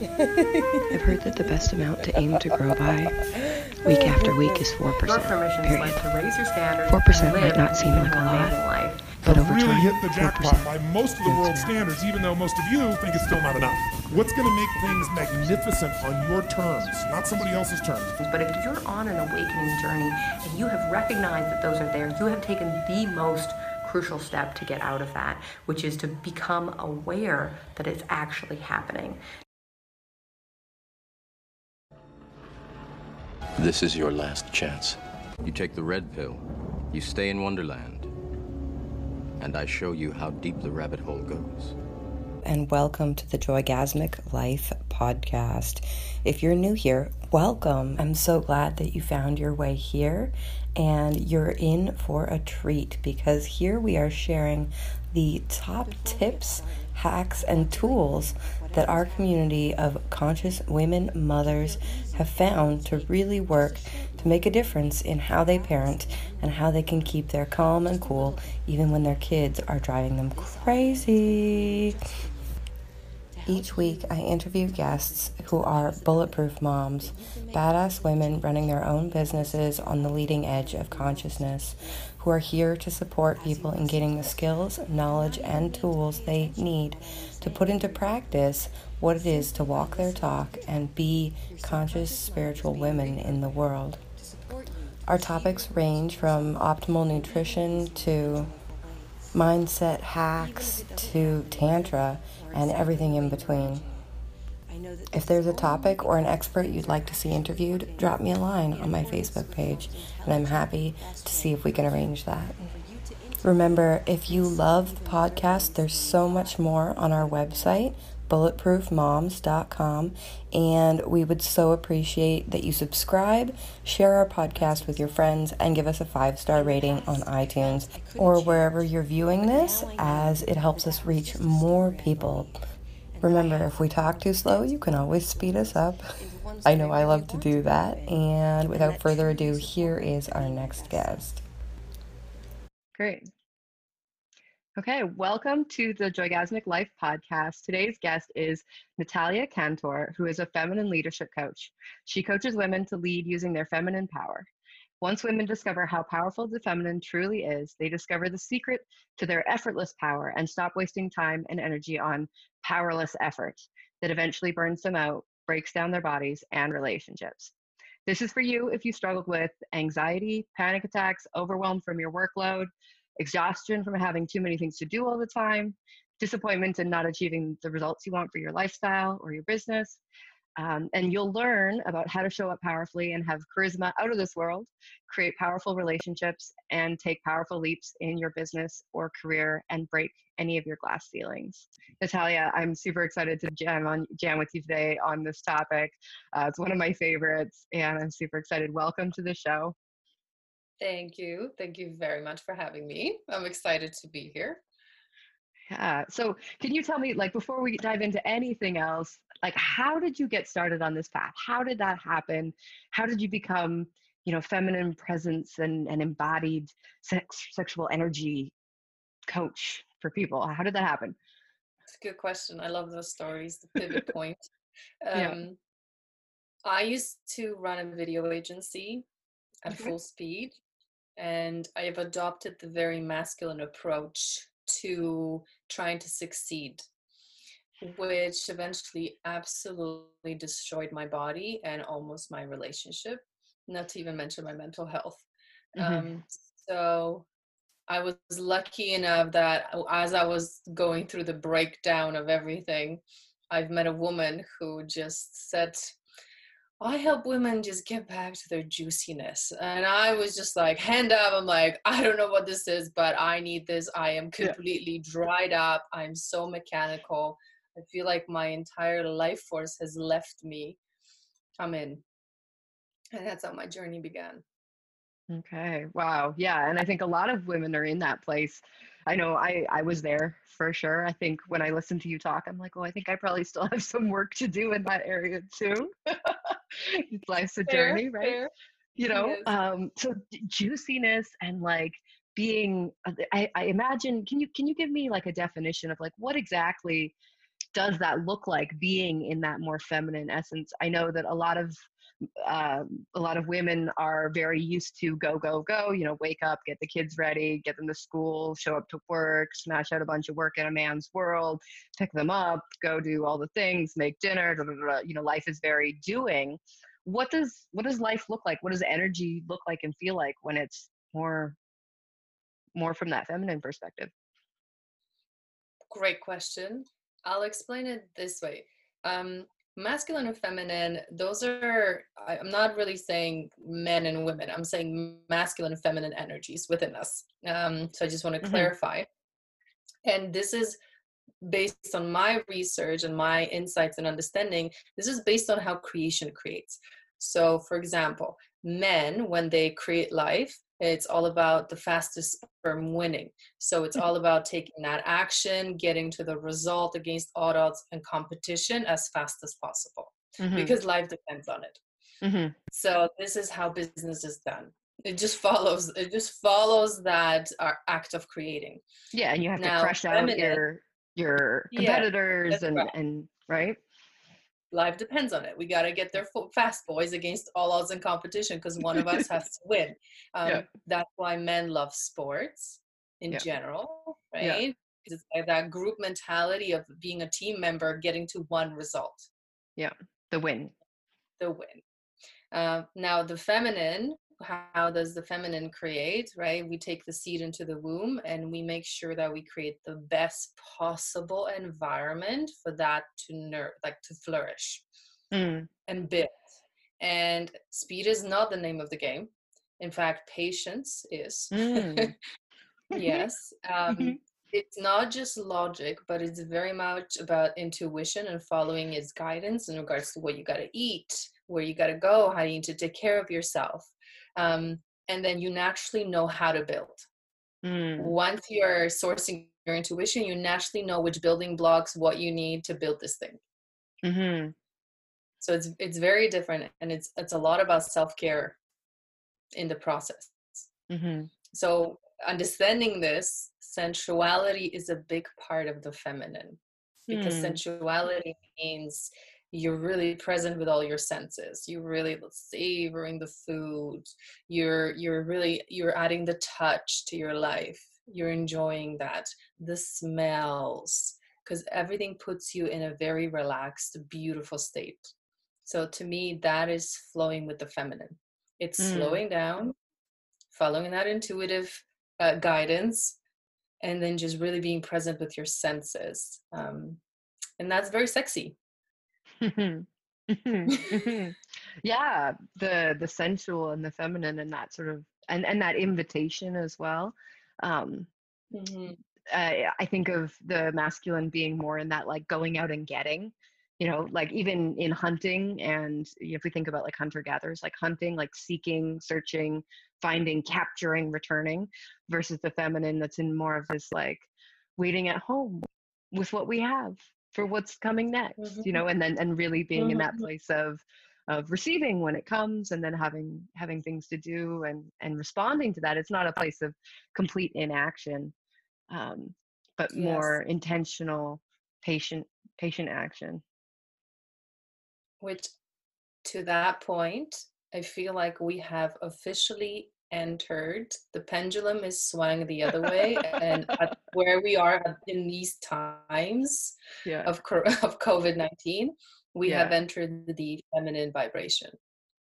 I've heard that the best amount to aim to grow by week after week is 4%. Your permission period. to raise your standards. 4% might not seem like a lot, amazing life. but over really time, hit the 4%. jackpot by most of the world's standards, even though most of you think it's still not enough. What's going to make things magnificent on your terms, not somebody else's terms? But if you're on an awakening journey and you have recognized that those are there, you have taken the most crucial step to get out of that, which is to become aware that it's actually happening. This is your last chance. You take the red pill, you stay in Wonderland, and I show you how deep the rabbit hole goes. and welcome to the Joygasmic Life podcast. If you're new here, welcome. I'm so glad that you found your way here and you're in for a treat because here we are sharing the top tips, hacks, and tools that our community of conscious women mothers have found to really work to make a difference in how they parent and how they can keep their calm and cool even when their kids are driving them crazy. Each week, I interview guests who are bulletproof moms, badass women running their own businesses on the leading edge of consciousness, who are here to support people in getting the skills, knowledge, and tools they need to put into practice what it is to walk their talk and be conscious spiritual women in the world. Our topics range from optimal nutrition to mindset hacks to tantra and everything in between. If there's a topic or an expert you'd like to see interviewed, drop me a line on my Facebook page, and I'm happy to see if we can arrange that. Remember, if you love the podcast, there's so much more on our website, bulletproofmoms.com, and we would so appreciate that you subscribe, share our podcast with your friends, and give us a five star rating on iTunes or wherever you're viewing this, as it helps us reach more people. Remember, if we talk too slow, you can always speed us up. I know I love to do that, and without further ado, here is our next guest. Great. Okay, welcome to the Joygasmic Life podcast. Today's guest is Natalia Kantor, who is a feminine leadership coach. She coaches women to lead using their feminine power. Once women discover how powerful the feminine truly is, they discover the secret to their effortless power and stop wasting time and energy on powerless effort that eventually burns them out, breaks down their bodies and relationships. This is for you if you struggled with anxiety, panic attacks, overwhelm from your workload, exhaustion from having too many things to do all the time, disappointment in not achieving the results you want for your lifestyle or your business. Um, and you'll learn about how to show up powerfully and have charisma out of this world, create powerful relationships, and take powerful leaps in your business or career and break any of your glass ceilings. Natalia, I'm super excited to jam on jam with you today on this topic. Uh, it's one of my favorites, and I'm super excited. Welcome to the show. Thank you. Thank you very much for having me. I'm excited to be here. Yeah. So, can you tell me, like, before we dive into anything else, like, how did you get started on this path? How did that happen? How did you become, you know, feminine presence and, and embodied sex, sexual energy coach for people? How did that happen? It's a good question. I love those stories, the pivot point. Yeah. Um, I used to run a video agency at Okay. full speed, and I have adopted the very masculine approach to trying to succeed, which eventually absolutely destroyed my body and almost my relationship, not to even mention my mental health. Mhm. Um, so I was lucky enough that as I was going through the breakdown of everything, I've met a woman who just said, I help women just get back to their juiciness. And I was just like, hand up. I'm like, I don't know what this is, but I need this. I am Yeah. completely dried up. I'm so mechanical. I feel like my entire life force has left me. I'm in. And that's how my journey began. Okay. Wow. Yeah. And I think a lot of women are in that place. I know I, I was there for sure. I think when I listen to you talk, I'm like, oh, I think I probably still have some work to do in that area too. it's life's a Fair, journey, right? fair. You know, um, so juiciness and like being, uh, I, I imagine, can you, can you give me like a definition of like what exactly does that look like being in that more feminine essence i know that a lot of um, a lot of women are very used to go go go you know wake up get the kids ready get them to school show up to work smash out a bunch of work in a man's world pick them up go do all the things make dinner blah, blah, blah. you know life is very doing. What does what does life look like? What does energy look like and feel like when it's more more from that feminine perspective? Great question. I'll explain it this way. Um, masculine and feminine those are i'm not really saying men and women i'm saying masculine and feminine energies within us. Um, so i just want to mm-hmm. clarify. And this is based on my research and my insights and understanding this is based on how creation creates. So for example men when they create life it's all about the fastest sperm winning. So it's all about taking that action, getting to the result against all odds and competition as fast as possible mm-hmm. because life depends on it. Mm-hmm. So this is how business is done. It just follows. It just follows that our uh, act of creating. Yeah, and you have now, to crush out your your competitors yeah, and right. and right life depends on it. We got to get their fast boys against all odds in competition because one of us has to win. Um, yeah. That's why men love sports in yeah. general, right? Yeah. It's like that group mentality of being a team member getting to one result. Yeah, the win. The win. Uh, now, the feminine how does the feminine create right we take the seed into the womb and we make sure that we create the best possible environment for that to nur- like to flourish mm. and build and speed is not the name of the game in fact patience is mm. yes um, mm-hmm. it's not just logic but it's very much about intuition and following its guidance in regards to what you got to eat where you got to go how you need to take care of yourself um, and then you naturally know how to build. Mm. Once you're sourcing your intuition, you naturally know which building blocks, what you need to build this thing. Mm-hmm. So it's it's very different, and it's it's a lot about self care in the process. Mm-hmm. So understanding this, sensuality is a big part of the feminine because mm. sensuality means you're really present with all your senses. You're really savoring the food. You're you're really you're adding the touch to your life. You're enjoying that. The smells. Because everything puts you in a very relaxed beautiful state. So to me that is flowing with the feminine. It's mm. slowing down following that intuitive uh, guidance and then just really being present with your senses. Um, and that's very sexy yeah, the the sensual and the feminine and that sort of and and that invitation as well. Um, mm-hmm. I, I think of the masculine being more in that like going out and getting you know like even in hunting and if we think about like hunter gatherers like hunting like seeking searching finding capturing returning versus the feminine that's in more of this like waiting at home with what we have for what's coming next mm-hmm. you know and then and really being mm-hmm. in that mm-hmm. place of of receiving when it comes and then having having things to do and and responding to that it's not a place of complete inaction um, but yes. more intentional patient patient action which to that point i feel like we have officially entered, the pendulum is swung the other way, and at where we are in these times yeah. of of COVID nineteen, we yeah. have entered the feminine vibration.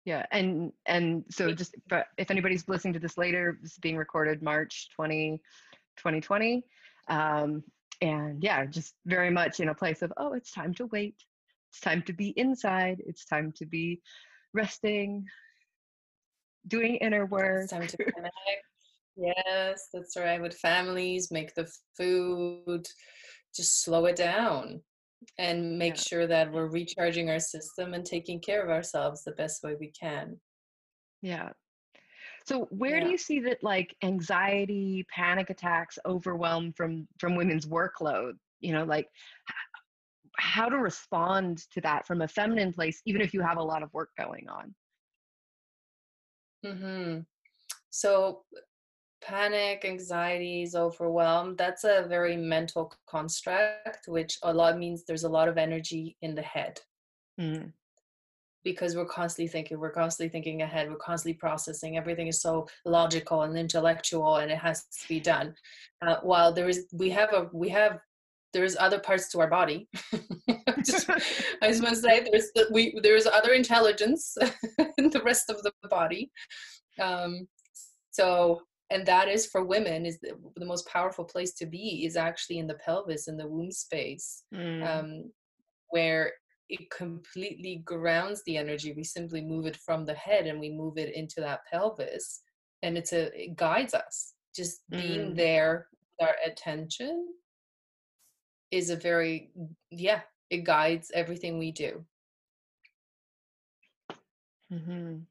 Yeah, and and so just if anybody's listening to this later, this is being recorded March 20, 2020. Um, and yeah, just very much in a place of oh, it's time to wait. It's time to be inside. It's time to be resting, doing inner work. Time to connect. yes, that's right. With families, make the food, just slow it down and make yeah. sure that we're recharging our system and taking care of ourselves the best way we can. Yeah. So where yeah. do you see that like anxiety, panic attacks, overwhelm from from women's workload, you know, like how to respond to that from a feminine place even if you have a lot of work going on? Mm-hmm. So panic, anxieties, overwhelm, that's a very mental construct, which a lot means there's a lot of energy in the head. Mm. Because we're constantly thinking, we're constantly thinking ahead, we're constantly processing. Everything is so logical and intellectual, and it has to be done. Uh, while there is, we have a, we have, there's other parts to our body. just, I just want to say, there's the, we, there's other intelligence in the rest of the body. Um, so and that is for women is the, the, most powerful place to be is actually in the pelvis in the womb space mm. um, where it completely grounds the energy we simply move it from the head and we move it into that pelvis and it's a it guides us just being mm. there with our attention is a very yeah it guides everything we do mhm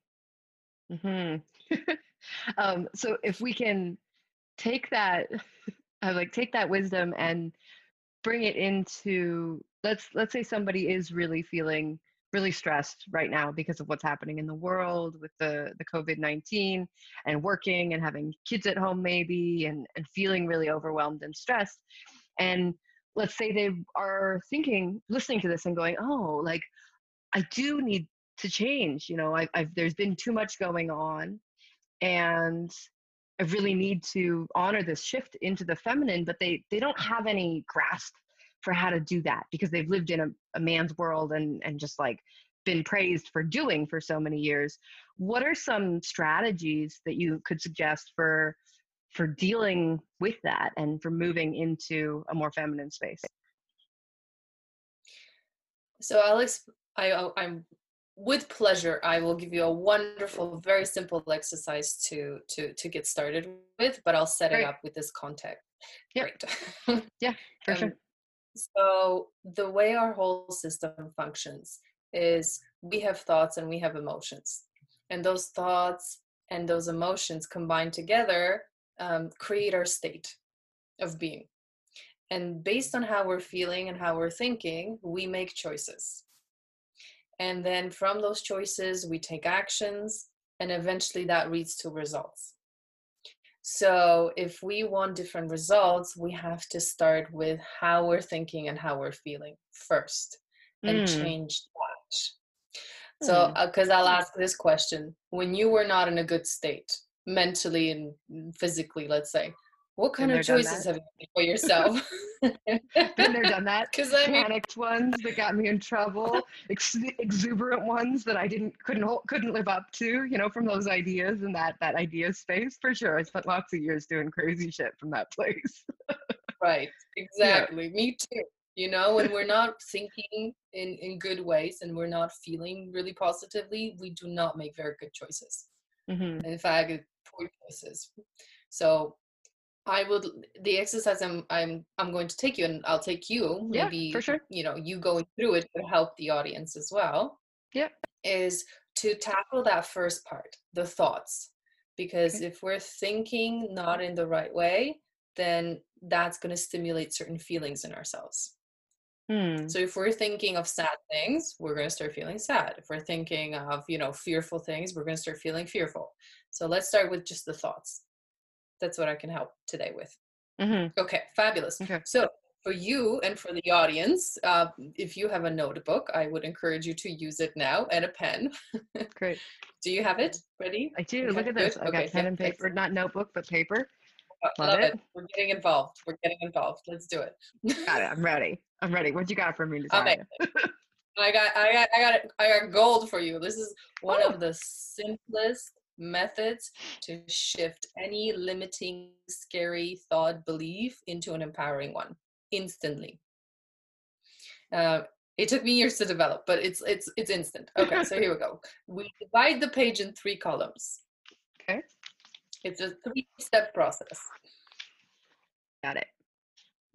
mhm um, so if we can take that, I like take that wisdom and bring it into let's let's say somebody is really feeling really stressed right now because of what's happening in the world with the the covid-19 and working and having kids at home maybe and and feeling really overwhelmed and stressed. And let's say they are thinking listening to this and going oh like i do need to change you know I, I've there's been too much going on and I really need to honor this shift into the feminine, but they they don't have any grasp for how to do that because they've lived in a, a man's world and and just like been praised for doing for so many years. What are some strategies that you could suggest for for dealing with that and for moving into a more feminine space? So Alex, I I'm with pleasure i will give you a wonderful very simple exercise to to to get started with but i'll set Great. it up with this context yeah yeah for um, sure so the way our whole system functions is we have thoughts and we have emotions and those thoughts and those emotions combined together um, create our state of being. And based on how we're feeling and how we're thinking we make choices and then from those choices, we take actions, and eventually that leads to results. So, if we want different results, we have to start with how we're thinking and how we're feeling first and mm. change that. So, because mm. uh, I'll ask this question when you were not in a good state, mentally and physically, let's say, what kind of choices have you made for yourself? Been there, done that. Because I mean, panicked ones that got me in trouble, ex- exuberant ones that I didn't couldn't hold, couldn't live up to. You know, from those ideas and that that idea space for sure. I spent lots of years doing crazy shit from that place. right. Exactly. Yeah. Me too. You know, when we're not thinking in in good ways and we're not feeling really positively, we do not make very good choices. Mm-hmm. In fact, poor choices. So I would the exercise I'm I'm I'm going to take you and I'll take you maybe yeah, for sure. you know you going through it to help the audience as well. Yeah. Is to tackle that first part, the thoughts. Because okay. if we're thinking not in the right way, then that's going to stimulate certain feelings in ourselves. Hmm. So if we're thinking of sad things, we're going to start feeling sad. If we're thinking of, you know, fearful things, we're going to start feeling fearful. So let's start with just the thoughts that's what I can help today with. Mm-hmm. Okay, fabulous. Okay. So for you and for the audience, uh, if you have a notebook, I would encourage you to use it now and a pen. Great. do you have it ready? I do. Okay, Look at this. Good. I got pen and paper, not notebook, but paper. Love, Love it. it. We're getting involved. We're getting involved. Let's do it. got it. I'm ready. I'm ready. What you got for me today? Okay. I got, I got, I got, I got gold for you. This is one oh. of the simplest methods to shift any limiting, scary thought, belief into an empowering one instantly. Uh, it took me years to develop, but it's it's it's instant. Okay, so here we go. We divide the page in three columns. Okay. It's a three-step process. Got it.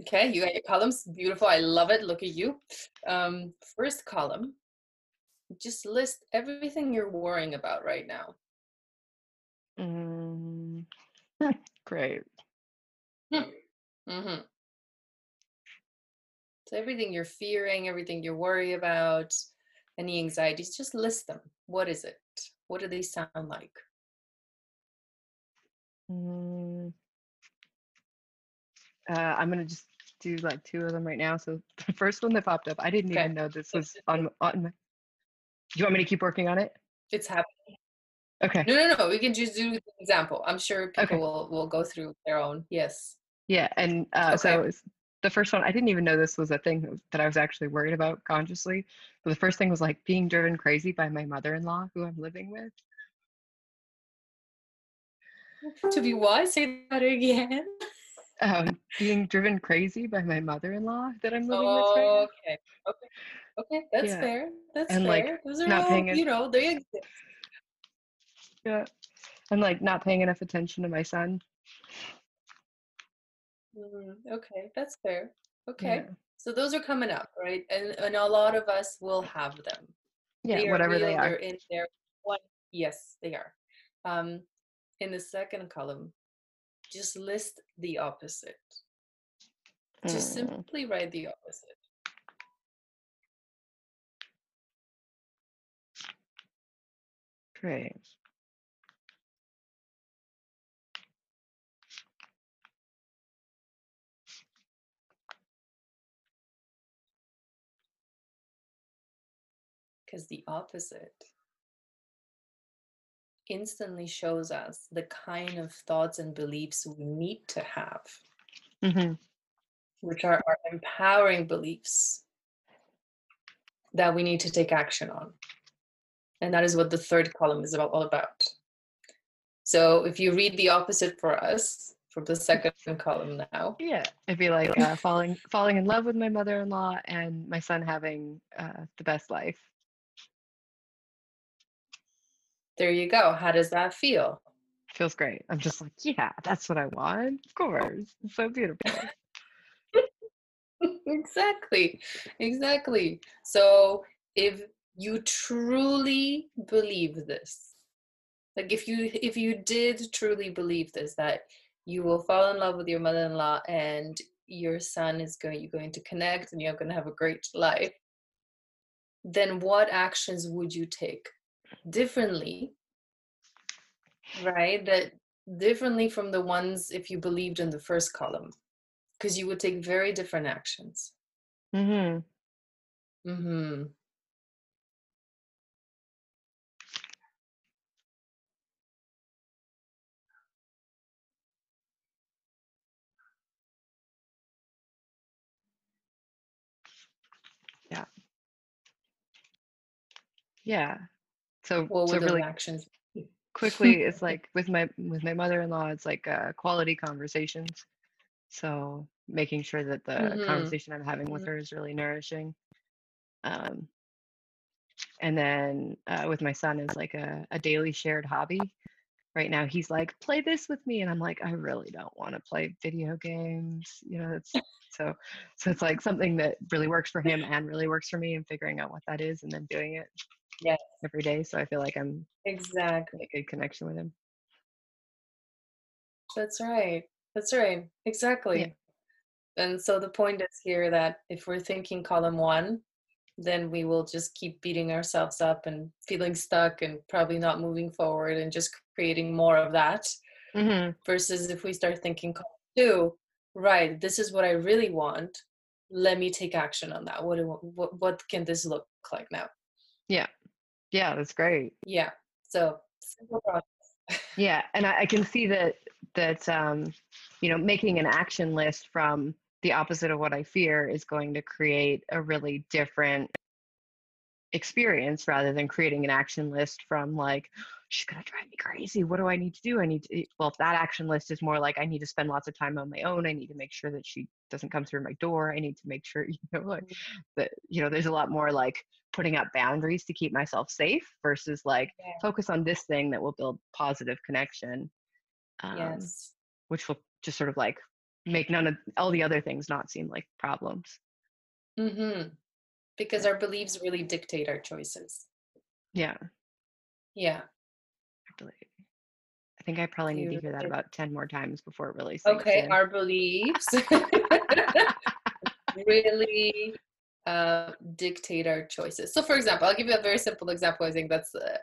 Okay, you got your columns. Beautiful. I love it. Look at you. Um, first column, just list everything you're worrying about right now. Mm. Great. Mm-hmm. So everything you're fearing, everything you're worried about, any anxieties, just list them. What is it? What do they sound like? Mm, uh, I'm gonna just do like two of them right now. So the first one that popped up, I didn't Okay. even know this was on on. Do you want me to keep working on it? It's happening. Okay. No, no, no. We can just do the example. I'm sure people Okay. will will go through their own. Yes. Yeah, and uh, so Okay. was- the first one, I didn't even know this was a thing that I was actually worried about consciously. But the first thing was like being driven crazy by my mother-in-law, who I'm living with. To be wise, say that again. Um, being driven crazy by my mother-in-law that I'm living with right now. okay. Okay. Okay. That's Yeah. fair. That's And, like, fair. Those are not all, paying you know, they exist. Yeah, and like not paying enough attention to my son. Mm, okay, that's fair. Okay. Yeah. So those are coming up, right? And and a lot of us will have them. Yeah, They whatever they real, are. They're in there. Yes, they are. Um, in the second column, just list the opposite. Just Mm. simply write the opposite. Great. Because the opposite instantly shows us the kind of thoughts and beliefs we need to have, hmm which are our empowering beliefs that we need to take action on. And that is what the third column is about, all about. So if you read the opposite for us, from the second column now, Yeah, it'd be like uh, falling falling in love with my mother-in-law and my son having uh, the best life. There you go. How does that feel? Feels great. I'm just like, yeah, that's what I want. Of oh. course, it's so beautiful. exactly exactly so if you truly believe this like if you if you did truly believe this that you will fall in love with your mother-in-law and your son is going you're going to connect and you're going to have a great life then what actions would you take differently right that differently from the ones if you believed in the first column because you would take very different actions hmm hmm Yeah. Yeah. So what so really actions quickly, it's like with my with my mother-in-law, it's like uh, quality conversations. So making sure that the Mhm. conversation I'm having with Mhm. her is really nourishing. Um, and then uh, with my son is like a, a daily shared hobby. Right now, he's like, play this with me, and I'm like, I really don't want to play video games. You know, it's so so it's like something that really works for him and really works for me, and figuring out what that is, and then doing it Yes. every day. So I feel like I'm exactly a good connection with him. that's right that's right exactly and so the point is here that if we're thinking column one then we will just keep beating ourselves up and feeling stuck and probably not moving forward and just creating more of that hmm versus if we start thinking two right this is what i really want. Let me take action on that. What do, what, what can this look like now? Yeah, yeah, that's great. yeah. So simple process. Yeah, and I, I can see that that um, you know making an action list from the opposite of what I fear is going to create a really different experience rather than creating an action list from like she's gonna drive me crazy. What do I need to do? I need to well, if that action list is more like I need to spend lots of time on my own. I need to make sure that she doesn't come through my door. I need to make sure you know like that you know there's a lot more like putting up boundaries to keep myself safe versus like Yeah. focus on this thing that will build positive connection um, yes which will just sort of like make none of all the other things not seem like problems. Mm-hmm. because our beliefs really dictate our choices. Yeah. Yeah. I believe I think I probably need to hear that about 10 more times before it really sinks okay in. our beliefs really uh, dictate our choices. So for example i'll give you a very simple example i think that's uh,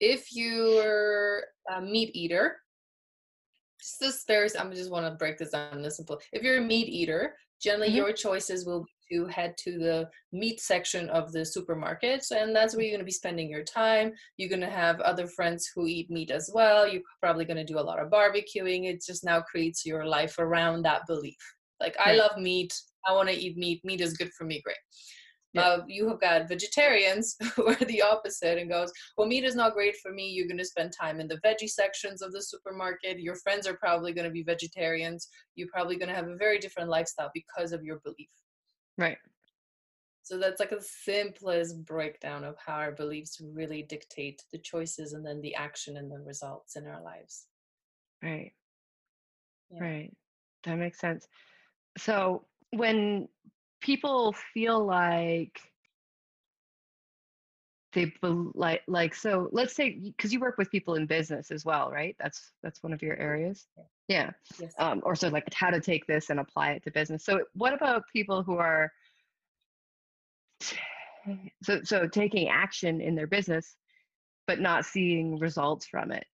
if you're a meat eater Just very, I'm just want to break this down this simple. If you're a meat eater, generally Mhm. your choices will be to head to the meat section of the supermarkets, and that's where you're going to be spending your time. You're going to have other friends who eat meat as well. You're probably going to do a lot of barbecuing. It just now creates your life around that belief. Like, I love meat. I want to eat meat. Meat is good for me. Great. Yeah. Uh, you have got vegetarians who are the opposite and goes, well, meat is not great for me. You're going to spend time in the veggie sections of the supermarket. Your friends are probably going to be vegetarians. You're probably going to have a very different lifestyle because of your belief. Right. So that's like the simplest breakdown of how our beliefs really dictate the choices and then the action and the results in our lives. Right. Yeah. Right. That makes sense. So when people feel like they bel like like so let's say because you work with people in business as well, right? That's that's one of your areas. Yeah. Yes. Um, or so like how to take this and apply it to business. So what about people who are so so taking action in their business but not seeing results from it?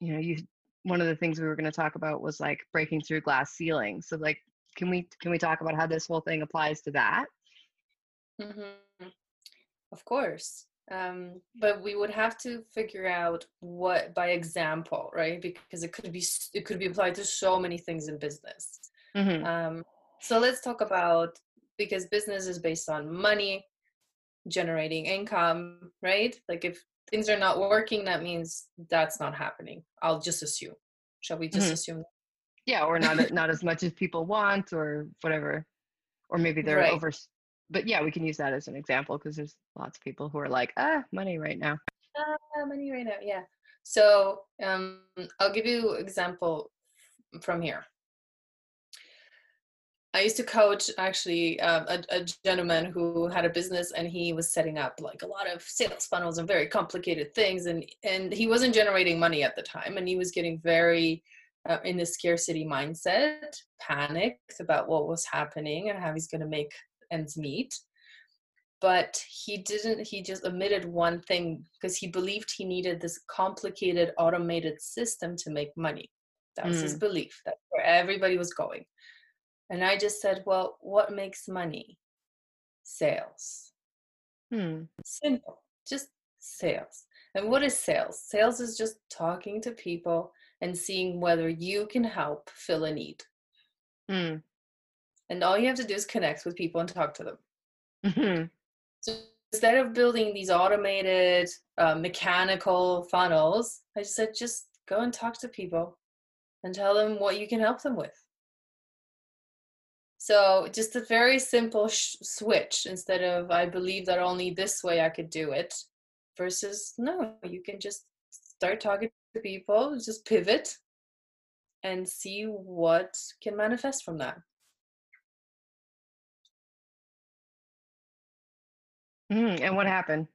You know, you one of the things we were going to talk about was like breaking through glass ceilings. So like can we can we talk about how this whole thing applies to that? hmm Of course. Um, but we would have to figure out what by example, right? Because it could be it could be applied to so many things in business. Mm-hmm. Um, so let's talk about because business is based on money, generating income, right? Like if things are not working, that means that's not happening. I'll just assume. Shall we just Mhm. assume? Yeah, or not not as much as people want, or whatever, or maybe they're Right. over. But yeah, we can use that as an example because there's lots of people who are like, ah, money right now. Ah, money right now, yeah. So um, I'll give you an example from here. I used to coach actually um, a, a gentleman who had a business and he was setting up like a lot of sales funnels and very complicated things and and he wasn't generating money at the time and he was getting very uh, in the scarcity mindset, panicked about what was happening and how he's going to make ends meet. But he didn't, he just omitted one thing because he believed he needed this complicated automated system to make money. That was his belief. That's where everybody was going. And I just said, well, what makes money? Sales. Hmm. Simple, just sales. And what is sales? Sales is just talking to people and seeing whether you can help fill a need. Hmm. And all you have to do is connect with people and talk to them. Mhm. So instead of building these automated uh, mechanical funnels, I just said, just go and talk to people and tell them what you can help them with. So just a very simple sh- switch instead of I believe that only this way I could do it versus no, you can just start talking people, just pivot and see what can manifest from that. Mhm. And what happened?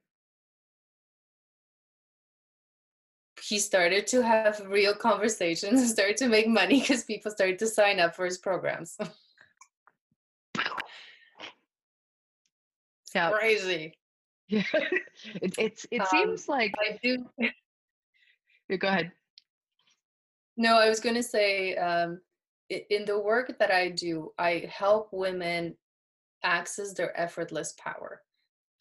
he started to have real conversations and started to make money because people started to sign up for his programs. Yeah. Crazy. Yeah. it, it's it Um, seems like I do. Yeah, go ahead. No, I was going to say um, in the work that I do, I help women access their effortless power.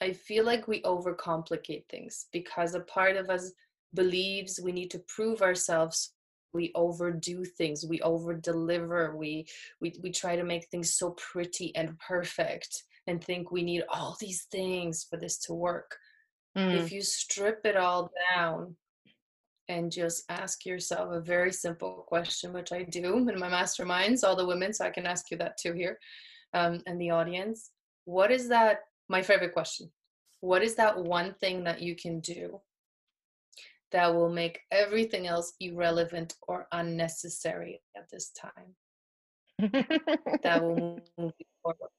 I feel like we overcomplicate things because a part of us believes we need to prove ourselves. We overdo things. We over deliver. We, we we try to make things so pretty and perfect, and think we need all these things for this to work. Mm. If you strip it all down and just ask yourself a very simple question, which I do in my masterminds, all the women, so I can ask you that too here, um, and the audience. What is that? My favorite question. What is that one thing that you can do that will make everything else irrelevant or unnecessary at this time? That will move you forward.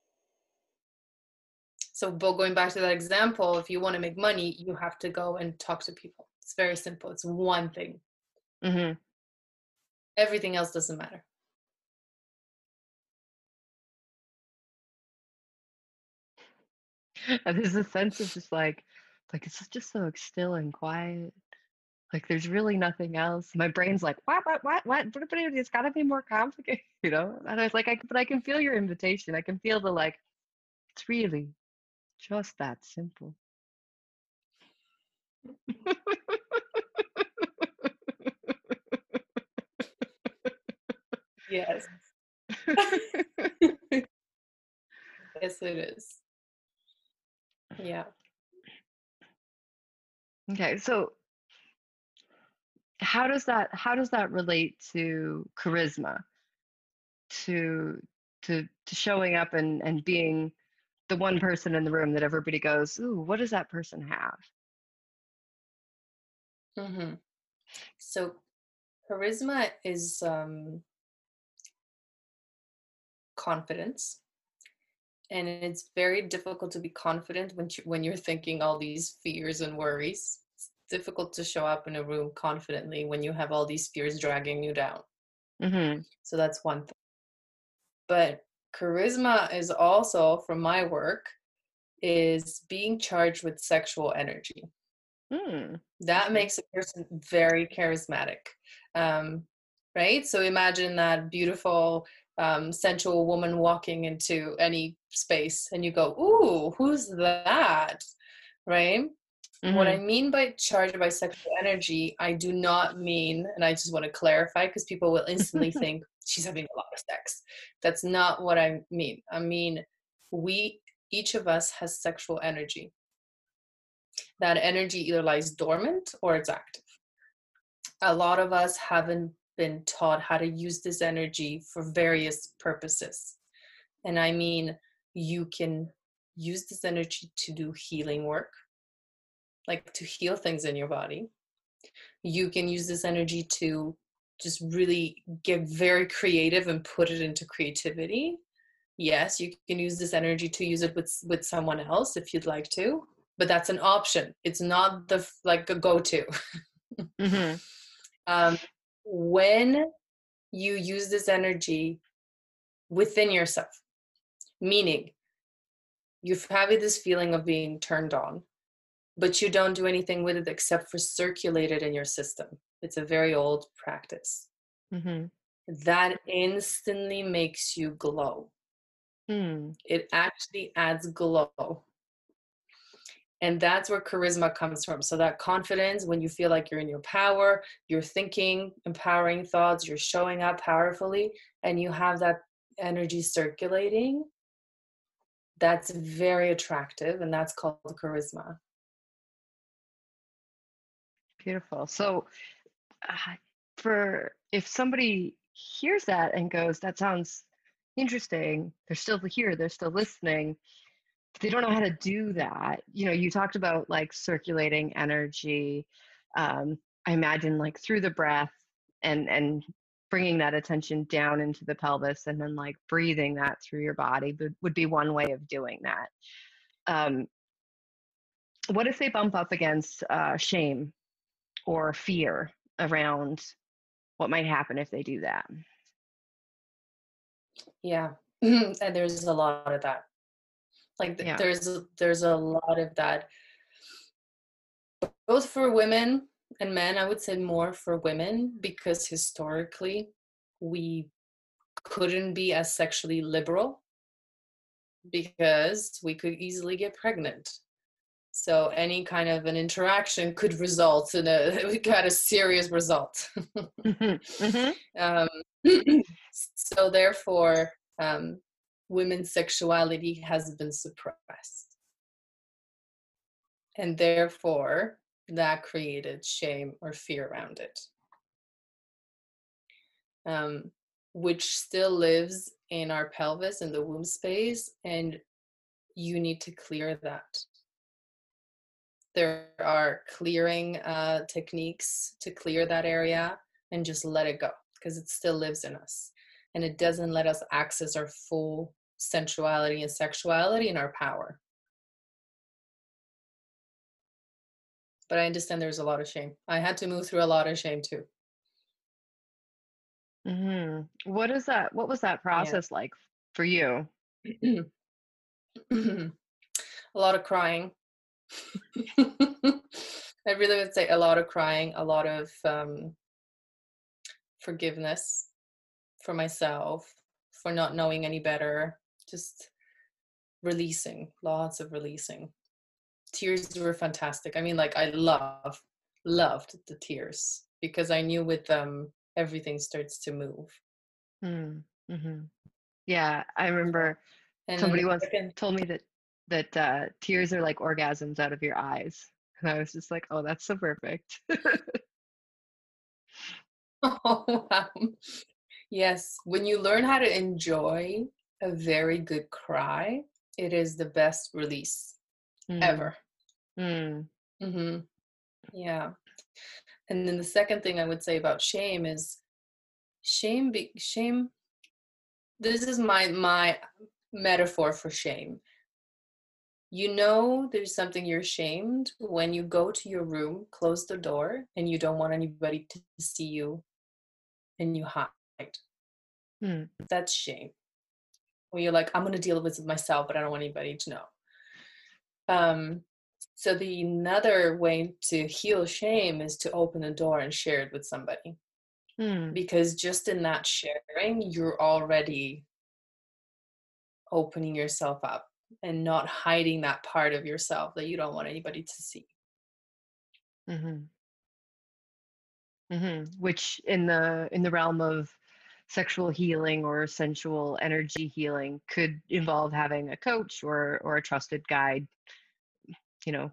So, but going back to that example, if you want to make money, you have to go and talk to people. It's very simple. It's one thing. hmm Everything else doesn't matter. And there's a sense of just like like it's just so still and quiet. like there's really nothing else. My brain's like, what, what, what, what? But but it's got to be more complicated, you know. And I was like, I, but I can feel your invitation. I can feel the like, it's really just that simple. Yes. yes, it is. Yeah. okay, so how does that how does that relate to charisma? To to to showing up and and being the one person in the room that everybody goes, ooh, what does that person have? hmm So, charisma is um, confidence, and it's very difficult to be confident when you, when you're thinking all these fears and worries. It's difficult to show up in a room confidently when you have all these fears dragging you down. Mm-hmm. So that's one thing. But charisma is also, from my work, is being charged with sexual energy. Mm. That makes a person very charismatic. Um, right? So imagine that beautiful, um, sensual woman walking into any space and you go, Ooh, who's that? Right? What I mean by charged by sexual energy, I do not mean, and I just want to clarify because people will instantly think she's having a lot of sex. That's not what I mean. I mean, we, each of us has sexual energy. That energy either lies dormant or it's active. A lot of us haven't been taught how to use this energy for various purposes. And I mean, you can use this energy to do healing work like to heal things in your body. You can use this energy to just really get very creative and put it into creativity. Yes, you can use this energy to use it with with someone else if you'd like to, but that's an option. It's not the like a go-to. Mhm. um, when you use this energy within yourself, meaning you've having this feeling of being turned on, but you don't do anything with it except for circulate it in your system. It's a very old practice. Mhm. That instantly makes you glow. Mm. It actually adds glow. And that's where charisma comes from. So, that confidence, when you feel like you're in your power, you're thinking empowering thoughts, you're showing up powerfully, and you have that energy circulating, that's very attractive. And that's called charisma. Beautiful. So, uh, for if somebody hears that and goes, "That sounds interesting," they're still here, they're still listening. They don't know how to do that. You know, you talked about like circulating energy. Um, I imagine like through the breath and and bringing that attention down into the pelvis and then like breathing that through your body would, would be one way of doing that. Um, what if they bump up against uh, shame or fear around what might happen if they do that. Yeah. and there's a lot of that. Like Yeah. there's a- there's a lot of that both for women and men, I would say more for women because historically we couldn't be as sexually liberal because we could easily get pregnant. So any kind of an interaction could result in a got a serious result. Mhm. um, so therefore, um, women's sexuality has been suppressed, and therefore that created shame or fear around it, um, which still lives in our pelvis in the womb space, and you need to clear that. There are clearing uh, techniques to clear that area and just let it go because it still lives in us. And it doesn't let us access our full sensuality and sexuality and our power. But I understand there's a lot of shame. I had to move through a lot of shame too. Mhm. What is that? What was that process like for you? a lot of crying. I really would say a lot of crying, a lot of um, forgiveness for myself for not knowing any better. Just releasing, lots of releasing. Tears were fantastic. I mean, like I love, loved the tears because I knew with them everything starts to move. Mm, hmm Yeah, I remember And somebody once told me that that uh, tears are like orgasms out of your eyes, and I was just like, "Oh, that's so perfect." Oh, wow. Yes, when you learn how to enjoy a very good cry, it is the best release Mm, ever. mm, hmm Yeah. And then the second thing I would say about shame is shame be, shame this is my my metaphor for shame. You know there's something you're ashamed when you go to your room, close the door, and you don't want anybody to see you and you hide. mm, That's shame. Where you're like, I'm gonna deal with it myself, but I don't want anybody to know. Um, so the another way to heal shame is to open a door and share it with somebody. mm, Because just in that sharing, you're already opening yourself up and not hiding that part of yourself that you don't want anybody to see. hmm hmm Which in the in the realm of sexual healing or sensual energy healing could involve having a coach or or a trusted guide, you know,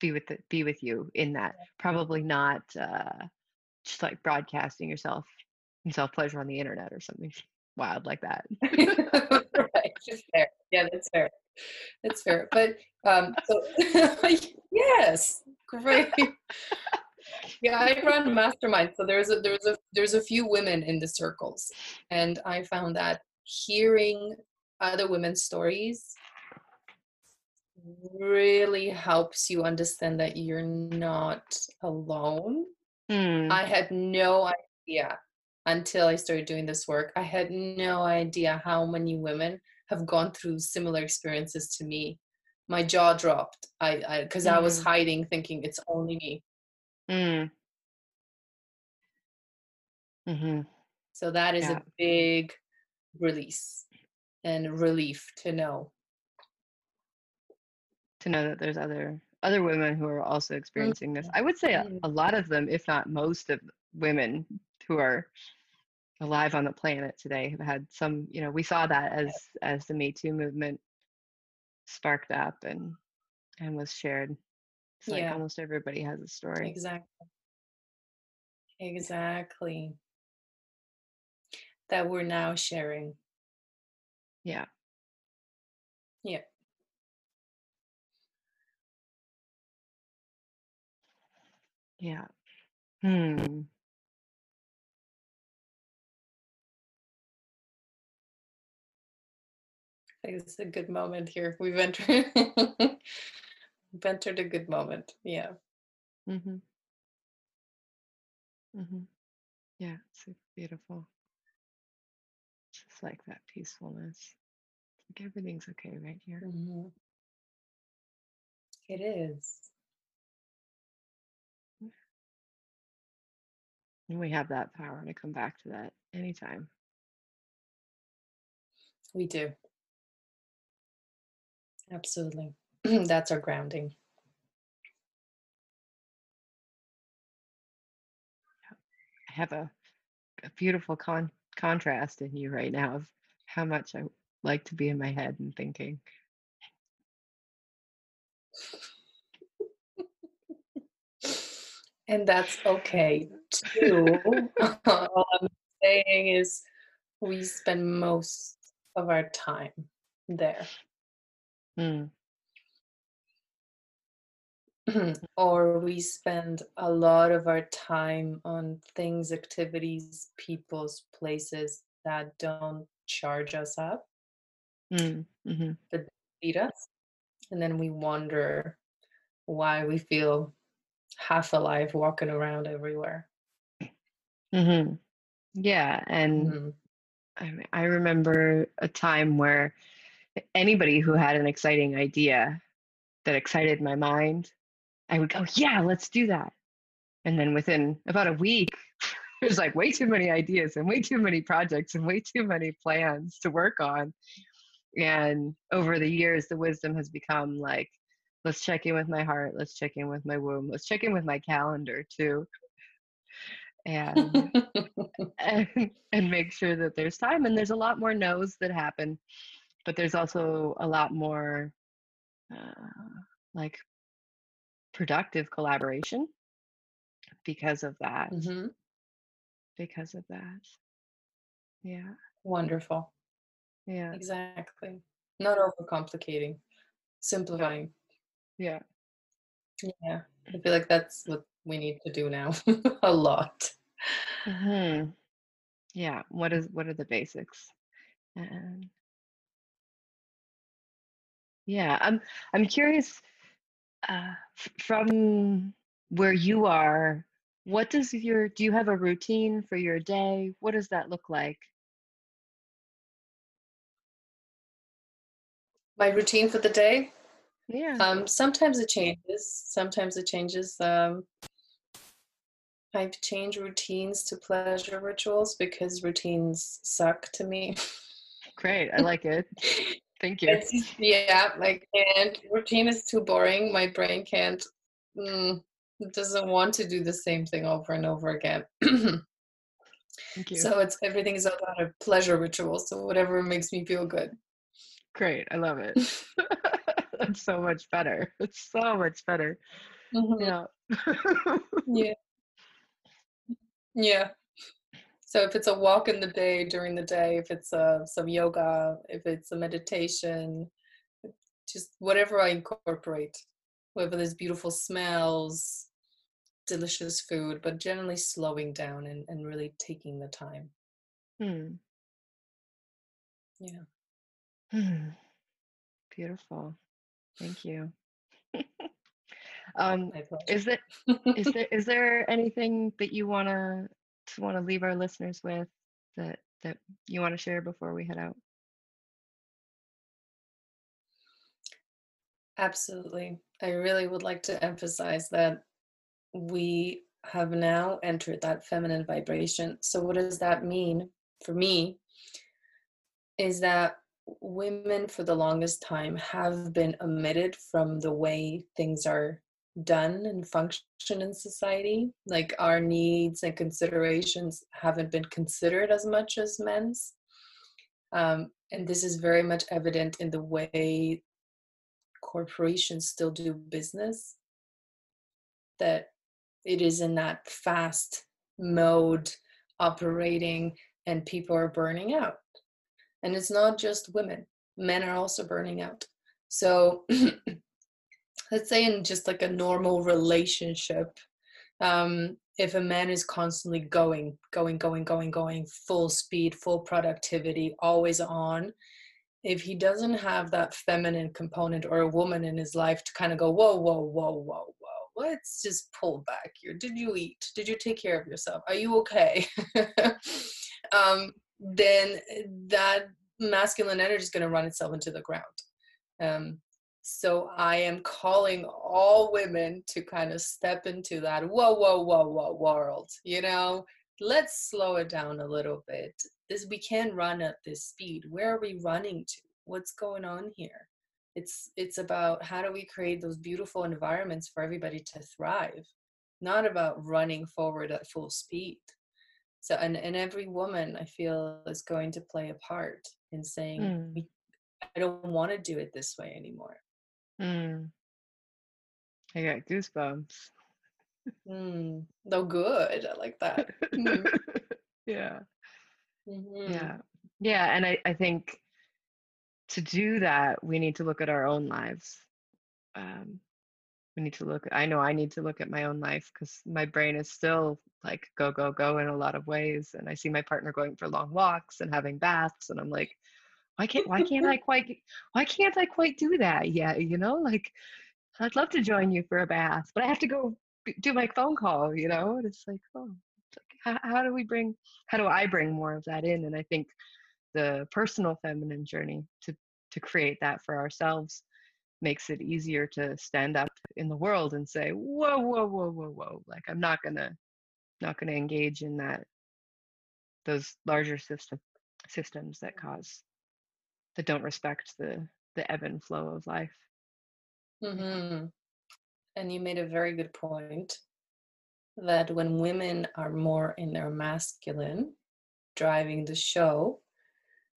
be with the, be with you in that. Probably not uh, just like broadcasting yourself and self pleasure on the internet or something wild like that. right. That's fair. Yeah, that's fair. That's fair. But um so yes, great. Yeah, I run mastermind. So there's a there's a there's a few women in the circles. And I found that hearing other women's stories really helps you understand that you're not alone. Hmm. I had no idea until I started doing this work. I had no idea how many women have gone through similar experiences to me. My jaw dropped. I I because I was Mm. hiding, thinking it's only me. Mm. hmm So that is Yeah. a big release and relief to know. to know that there's other other women who are also experiencing this. I would say a, Mhm. a lot of them, if not most of women who are alive on the planet today, have had some. You know, we saw that as as the Me Too movement sparked up and and was shared. It's like Yeah. almost everybody has a story. Exactly. Exactly. That we're now sharing. Yeah. Yeah. Yeah. Hmm. I think it's a good moment here. We've entered we've entered a good moment. Yeah. Mm-hmm. Mm-hmm. Yeah, super beautiful. Just like that peacefulness. Like everything's okay right here. Mhm. It is. And we have that power to come back to that anytime. We do. Absolutely. That's our grounding. I have a, a beautiful con- contrast in you right now of how much I like to be in my head and thinking. And that's okay too. All I'm saying is we spend most of our time there. Mm, or we spend a lot of our time on things, activities, people's places that don't charge us up, mm, hmm feed us. And then we wonder why we feel half alive walking around everywhere. hmm Yeah, and Mhm. I, mean, I remember a time where anybody who had an exciting idea that excited my mind I would go, yeah, let's do that. And then within about a week, there's like way too many ideas and way too many projects and way too many plans to work on. And over the years, the wisdom has become like, let's check in with my heart, let's check in with my womb, let's check in with my calendar too. And, and and make sure that there's time and there's a lot more no's that happen but there's also a lot more uh, like productive collaboration because of that hmm because of that yeah Wonderful. yeah Exactly. Not overcomplicating, simplifying. yeah Yeah. I feel like that's what we need to do now a lot. hmm yeah what is what are the basics and yeah i'm i'm curious uh, f- from where you are what does your do you have a routine for your day what does that look like My routine for the day, yeah um, sometimes it changes. Sometimes it changes. Um, I've changed routines to pleasure rituals because routines suck to me. great i like it thank you It's yeah, like and routine is too boring. My brain can't mm, doesn't want to do the same thing over and over again. thank you so it's everything is about a pleasure ritual. So whatever makes me feel good. great i love it that's so much better it's so much better Mhm. yeah Yeah. Yeah. So if it's a walk in the day during the day, if it's uh, some yoga, if it's a meditation, just whatever I incorporate, whether there's beautiful smells, delicious food, but generally slowing down and, and really taking the time. Hmm. Yeah. Hmm. Beautiful. Thank you. um, is there is there is there anything that you wanna to wanna leave our listeners with that that you want to share before we head out? Absolutely. I really would like to emphasize that we have now entered that feminine vibration. So, what does that mean for me? Is that women for the longest time have been omitted from the way things are done and function in society. Like our needs and considerations haven't been considered as much as men's. Um, and this is very much evident in the way corporations still do business that it is in that fast mode operating and people are burning out and it's not just women men are also burning out so let's say in just like a normal relationship um, if a man is constantly going going going going going full speed full productivity always on if he doesn't have that feminine component or a woman in his life to kind of go, whoa, whoa, whoa, whoa, whoa, let's just pull back here. Did you eat? Did you take care of yourself? Are you okay? um, then that masculine energy is going to run itself into the ground. Um, so I am calling all women to kind of step into that whoa, whoa, whoa, whoa world. You know, let's slow it down a little bit. This we can run at this speed. Where are we running to? What's going on here? It's it's about how do we create those beautiful environments for everybody to thrive, not about running forward at full speed. So and, and every woman I feel is going to play a part in saying Mm. I don't want to do it this way anymore. Hmm. I got goosebumps. Mm, no good. I like that. Mm. yeah. Mhm. Yeah. Yeah. And I, I think to do that, we need to look at our own lives. Um, we need to look, I know I need to look at my own life because my brain is still like go, go, go in a lot of ways. And I see my partner going for long walks and having baths. And I'm like, why can't, why can't I quite, why can't I quite do that yet? You know, like I'd love to join you for a bath, but I have to go do my phone call, you know? And it's like, oh, it's like, how, how do we bring, how do I bring more of that in? And I think the personal feminine journey to, to create that for ourselves makes it easier to stand up in the world and say whoa whoa whoa whoa whoa like i'm not gonna not gonna engage in that those larger system systems that cause that don't respect the the ebb and flow of life. Hmm And you made a very good point that when women are more in their masculine, driving the show,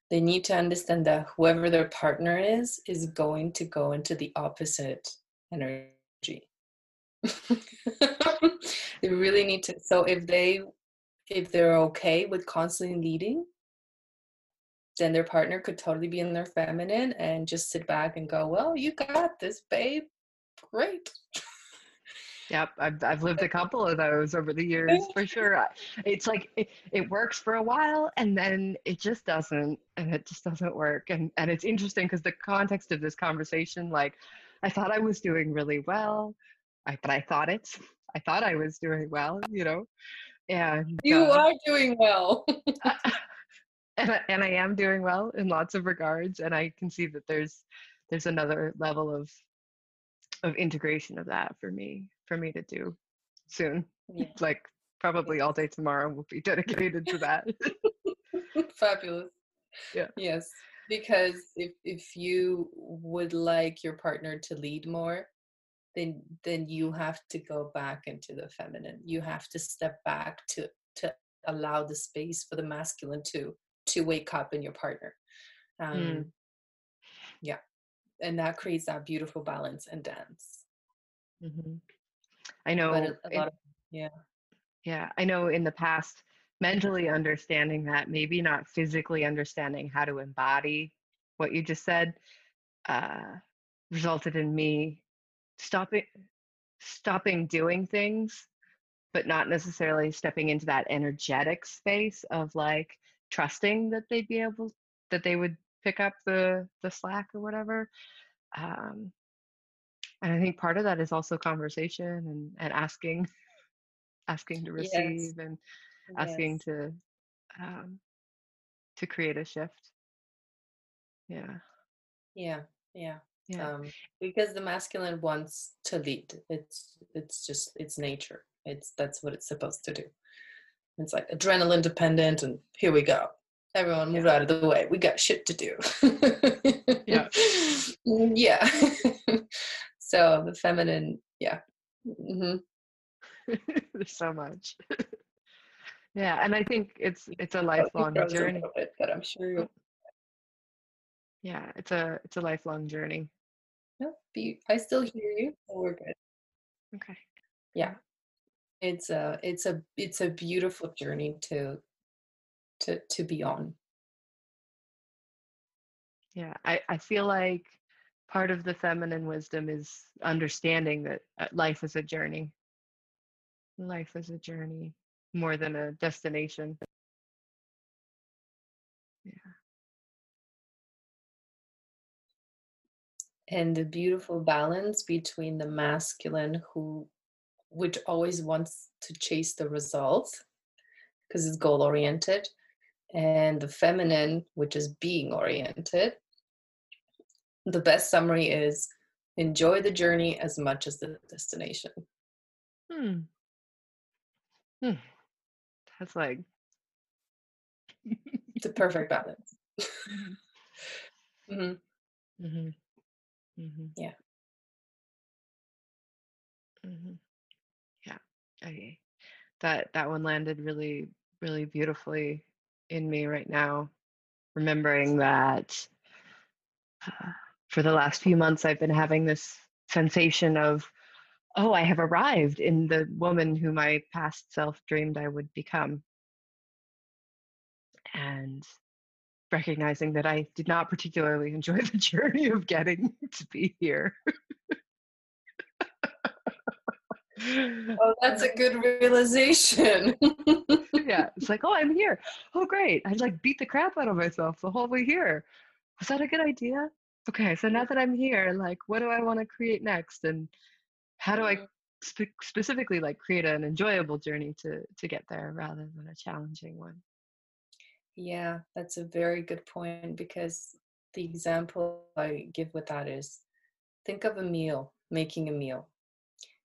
they need to understand that whoever their partner is is going to go into the opposite energy. they really need to so if they if they're okay with constantly leading then their partner could totally be in their feminine and just sit back and go well you got this babe great Yep, I've I've lived a couple of those over the years for sure. It's like it, it works for a while and then it just doesn't and it just doesn't work. And and it's interesting because the context of this conversation, like I thought I was doing really well, I but I thought it. I thought I was doing well, you know. And you uh, are doing well and I, and I am doing well in lots of regards and I can see that there's there's another level of of integration of that for me for me to do soon. Yeah. Like probably all day tomorrow will be dedicated to that. Fabulous. Yeah. Yes. Because if if you would like your partner to lead more, then then you have to go back into the feminine. You have to step back to to allow the space for the masculine to to wake up in your partner. Um, Mm. Yeah, and that creates that beautiful balance and dance. Mhm. I know But a, a in- lot of yeah. Yeah, I know in the past, mentally understanding that, maybe not physically understanding how to embody what you just said, uh, resulted in me stopping stopping doing things, but not necessarily stepping into that energetic space of like trusting that they'd be able that they would pick up the the slack or whatever. Um, and I think part of that is also conversation and, and asking asking to Yes. receive and asking Yes. to um, to create a shift. Yeah, Yeah. Yeah. yeah, um, because the masculine wants to lead it's it's just it's nature it's that's what it's supposed to do it's like adrenaline dependent and here we go everyone move out of the way we got shit to do Yeah. yeah so the feminine yeah hmm there's so much. yeah, and I think it's it's a lifelong journey. but i'm sure you'll Yeah, it's a it's a lifelong journey. no, be, i still hear you so we're good Okay. yeah it's a it's a it's a beautiful journey to to to be on Yeah, I I feel like part of the feminine wisdom is understanding that uh, life is a journey. Life is a journey more than a destination. Yeah. And the beautiful balance between the masculine who which always wants to chase the results because it's goal oriented and the feminine which is being oriented. The best summary is enjoy the journey as much as the destination. Hmm. Hmm. That's like the perfect balance. Hmm hmm hmm Yeah. hmm Okay. That that one landed really, really beautifully in me right now. Remembering that uh, for the last few months, I've been having this sensation of, oh, I have arrived in the woman who my past self dreamed I would become. And recognizing that I did not particularly enjoy the journey of getting to be here. Oh that's a good realization yeah, it's like, oh, I'm here. Oh, great. I like beat the crap out of myself the whole way here. Was that a good idea? Okay, so now that I'm here, like, what do I want to create next, and how do I mm-hmm. spe- specifically like create an enjoyable journey to to get there rather than a challenging one? Yeah, that's a very good point because the example I give with that is think of a meal, making a meal.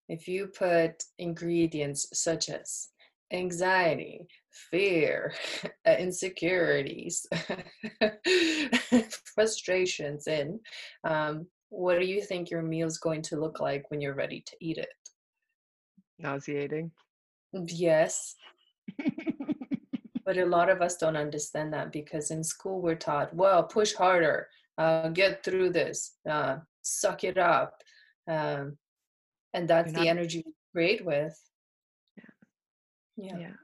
If you put ingredients such as anxiety, fear, uh, insecurities, frustrations in, um, what do you think your meal is going to look like when you're ready to eat it? Nauseating. Yes. but a lot of us don't understand that because in school we're taught, well, push harder, uh, get through this, uh, suck it up. Um, and that's not- the energy we create with. Yeah. Yeah. Yeah.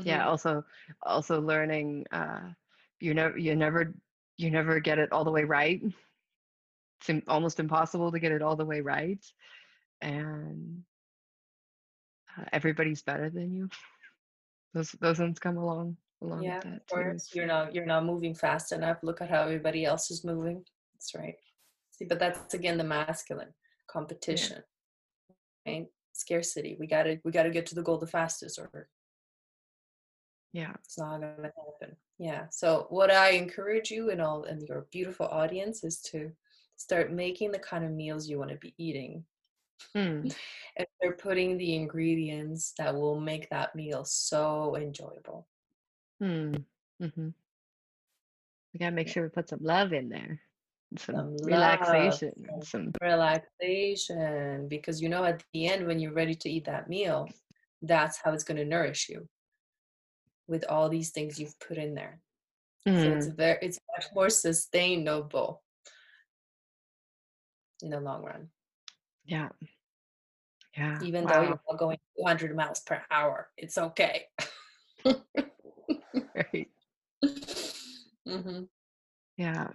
Mhm. Yeah. Also, also learning. Uh, you never, you never, you never get it all the way right. It's im- almost impossible to get it all the way right, and uh, everybody's better than you. Those those ones come along along Yeah, with that of too. You're not you're not moving fast enough. Look at how everybody else is moving. That's right. See, but that's again the masculine competition. Right? Scarcity. We gotta we gotta get to the goal the fastest or Yeah. it's not gonna happen. Yeah. So what I encourage you and all and your beautiful audience is to start making the kind of meals you want to be eating. Hmm. And they're putting the ingredients that will make that meal so enjoyable. Hmm. Mm-hmm. We gotta make sure we put some love in there, some, love, relaxation, some relaxation because you know at the end when you're ready to eat that meal that's how it's going to nourish you with all these things you've put in there so it's Hmm. very it's much more sustainable in the long run Yeah. Yeah. even though you're not going 200 miles per hour it's okay Right. hmm Yeah.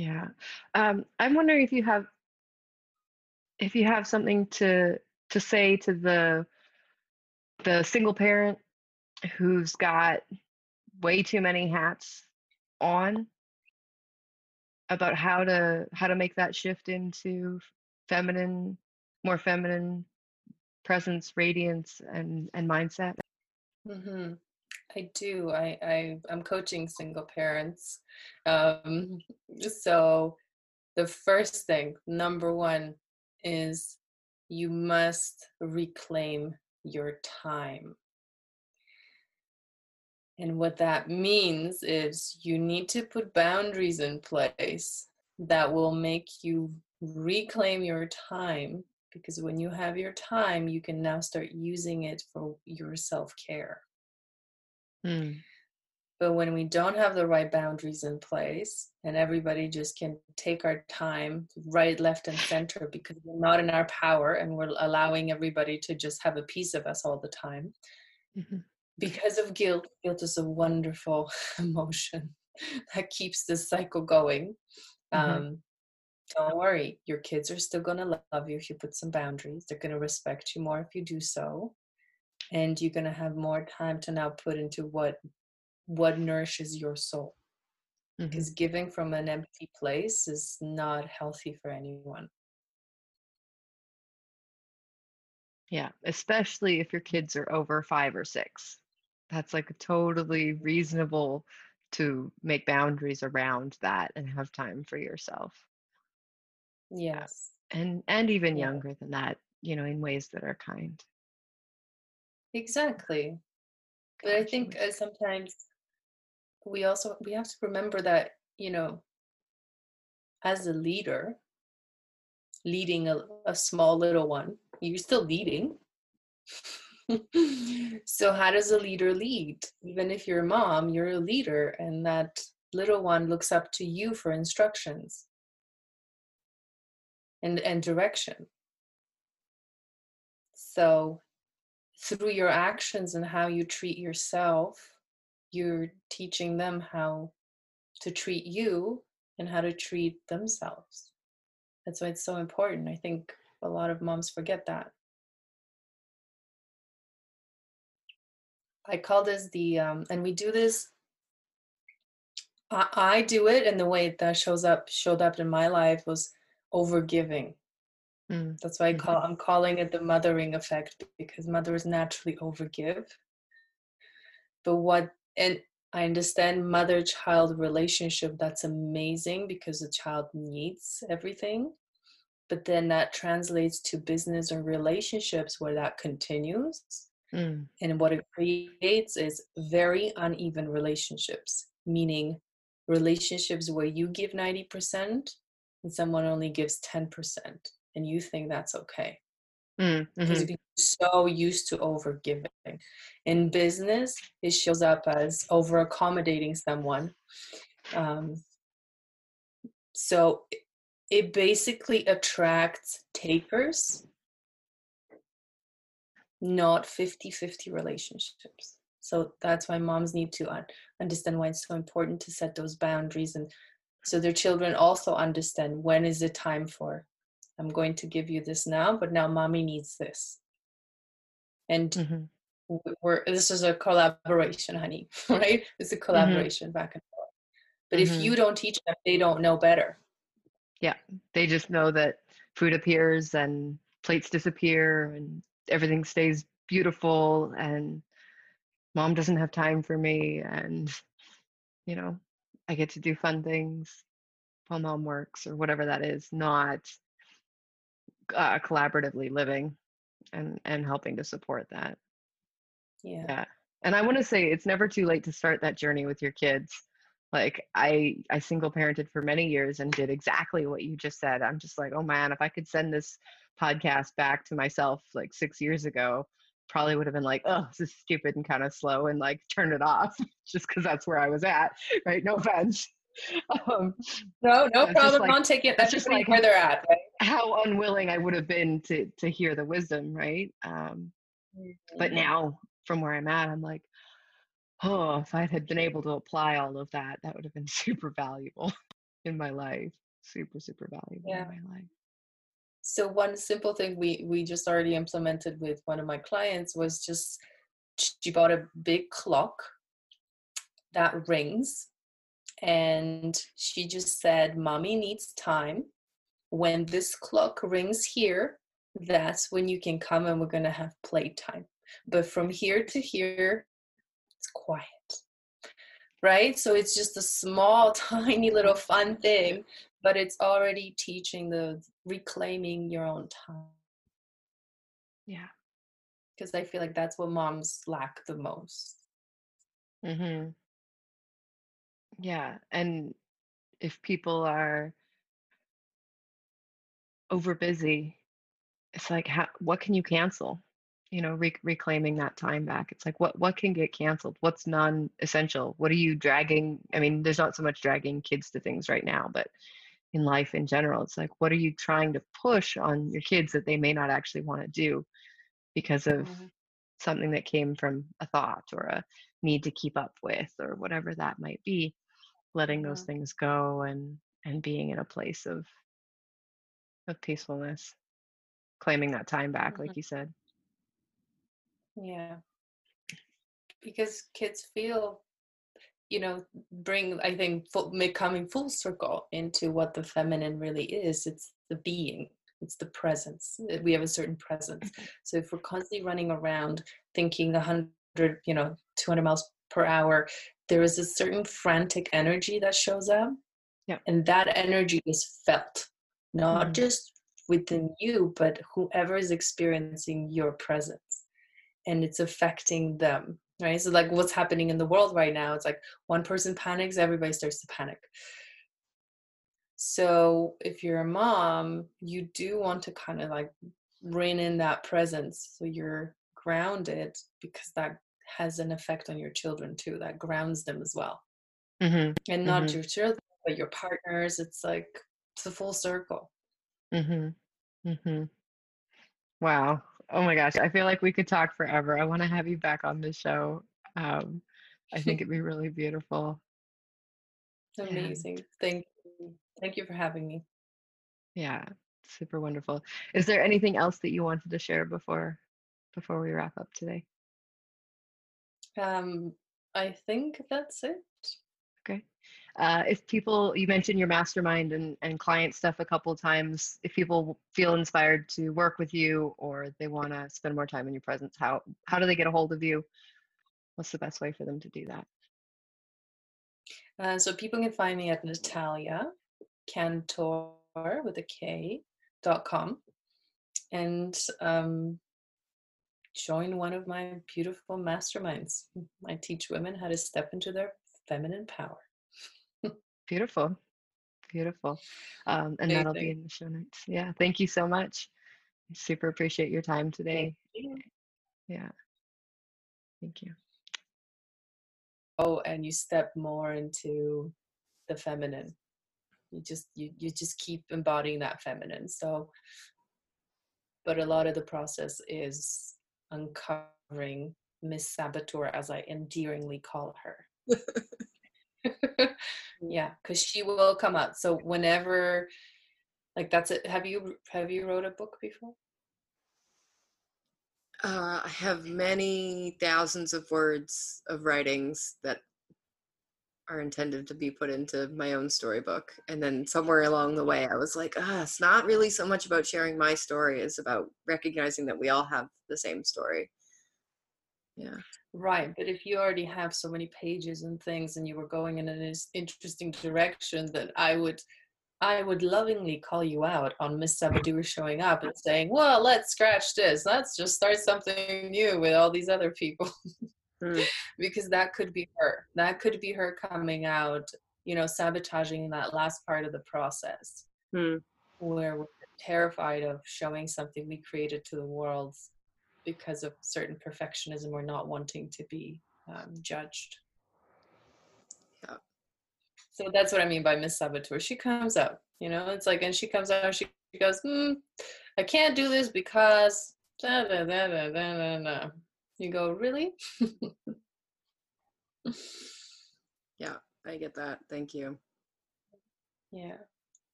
Yeah. Um, I'm wondering if you have if you have something to to say to the the single parent who's got way too many hats on about how to how to make that shift into feminine more feminine presence radiance and and mindset hmm I do. I, I I'm coaching single parents. Um, so the first thing, number one, is you must reclaim your time. And what that means is you need to put boundaries in place that will make you reclaim your time because when you have your time, you can now start using it for your self care. Hmm. But when we don't have the right boundaries in place and everybody just can take our time right, left, and center because we're not in our power and we're allowing everybody to just have a piece of us all the time. Mhm. Because of guilt, guilt is a wonderful emotion that keeps this cycle going. Mhm. Um, don't worry, your kids are still going to love you if you put some boundaries. They're going to respect you more if you do so. And you're going to have more time to now put into what what nourishes your soul Mhm. because giving from an empty place is not healthy for anyone Yeah, especially if your kids are over five or six. That's like totally reasonable to make boundaries around that and have time for yourself. yes And and even Yeah. younger than that, you know, in ways that are kind. Exactly. But i think uh, sometimes we also we have to remember that you know as a leader leading a, a small little one you're still leading. So how does a leader lead? Even if you're a mom you're a leader and that little one looks up to you for instructions. And and direction. So through your actions and how you treat yourself you're teaching them how to treat you and how to treat themselves. That's why it's so important. I think a lot of moms forget that. I call this the um, and we do this I, I do it and the way that shows up showed up in my life was overgiving Mm, that's why I call I'm calling it the mothering effect because mothers naturally overgive. But what and I understand mother child relationship. That's amazing because the child needs everything. But then that translates to business or relationships where that continues. Mm. And what it creates is very uneven relationships, meaning relationships where you give 90% and someone only gives 10%, and you think that's okay Mm, because mhm. you're so used to over giving. In business, it shows up as over accommodating someone. Um, so it- basically attracts takers, not 50 50 relationships. So that's why moms need to un- understand why it's so important to set those boundaries and so their children also understand when is the time for I'm going to give you this now, but now mommy needs this. And Mhm. we're this is a collaboration, honey, right? It's a collaboration back and forth. But if you don't teach them, they don't know better. Yeah, they just know that food appears and plates disappear and everything stays beautiful and mom doesn't have time for me and you know, I get to do fun things while mom works or whatever that is, not uh, collaboratively living and and helping to support that. Yeah. Yeah. And I want to say it's never too late to start that journey with your kids. Like I I single parented for many years and did exactly what you just said. I'm just like, "Oh man, if I could send this podcast back to myself like 6 years ago, probably would have been like, "Oh, this is stupid and kind of slow," and like turn it off just cuz that's where I was at, right? No offense. Um, No, no just problem. like- Don't take it. That's just like- where they're at, right? how unwilling I would have been to to hear the wisdom, right? Um, but now from where I'm at, I'm like, oh, if I had been able to apply all of that, that would have been super valuable in my life. Super, super valuable Yeah. in my life. So one simple thing we we just already implemented with one of my clients was just she bought a big clock that rings and she just said mommy needs time. When this clock rings here that's when you can come and we're going to have playtime. But from here to here it's quiet right? So it's just a small tiny little fun thing but it's already teaching the reclaiming your own time. Yeah. because i feel like that's what moms lack the most. Hmm Yeah. And if people are over busy, it's like, how, what can you cancel? You know, rec- reclaiming that time back. It's like, what what can get canceled? What's non-essential? What are you dragging? I mean, there's not so much dragging kids to things right now, but in life in general, it's like, what are you trying to push on your kids that they may not actually want to do because of Mhm. something that came from a thought or a need to keep up with or whatever that might be letting those Mhm. things go and and being in a place of of peacefulness claiming that time back like Mhm. you said Yeah. Because kids feel, you know, bring, I think, full, coming full circle into what the feminine really is. It's the being, it's the presence. Uh, We have a certain presence. So if we're constantly running around thinking 100, you know, 200 miles per hour, there is a certain frantic energy that shows up. Yeah. And that energy is felt, not Mhm. just within you, but whoever is experiencing your presence and it's affecting them right so like what's happening in the world right now it's like one person panics everybody starts to panic so if you're a mom you do want to kind of like rein in that presence so you're grounded because that has an effect on your children too that grounds them as well. Mm-hmm, and not Mhm. your children but your partners it's like it's a full circle. Mm-hmm, mm-hmm. wow. Oh my gosh i feel like we could talk forever. I want to have you back on the show. Um, i think it'd be really beautiful. Yeah. amazing. Thank you. Thank you for having me. Yeah super wonderful. Is there anything else that you wanted to share before before we wrap up today um i think that's it Okay. Uh, if people, you mentioned your mastermind and, and client stuff a couple times. If people feel inspired to work with you or they want to spend more time in your presence, how how do they get a hold of you? What's the best way for them to do that? Uh, so people can find me at Natalia Kantor with a K dot com and um, join one of my beautiful masterminds. I teach women how to step into their feminine power. Beautiful. Beautiful. Um, and that'll be in the show notes. Yeah. Thank you so much. I super appreciate your time today. You. Yeah. Thank you. Oh, and you step more into the feminine. You just you you just keep embodying that feminine. So but a lot of the process is uncovering Miss Saboteur, as I endearingly call her. yeah, because she will come out. So whenever, like that's it. Have you have you wrote a book before? Uh, I have many thousands of words of writings that are intended to be put into my own storybook. And then somewhere along the way, I was like, ah, it's not really so much about sharing my story, it's about recognizing that we all have the same story. Yeah. Right. But if you already have so many pages and things and you were going in an interesting direction, then I would. I would lovingly call you out on Miss Saboteur showing up and saying, "Well, let's scratch this. Let's just start something new with all these other people." mm. because that could be her. That could be her coming out, you know, sabotaging that last part of the process mm. where we're terrified of showing something we created to the world because of certain perfectionism or not wanting to be um, judged. Yeah. So that's what I mean by Miss Saboteur. She comes out, you know, it's like, and she comes out, and she goes, hmm, I can't do this because da, da, da, da, da, da, da. You go, really? yeah, I get that. Thank you. Yeah.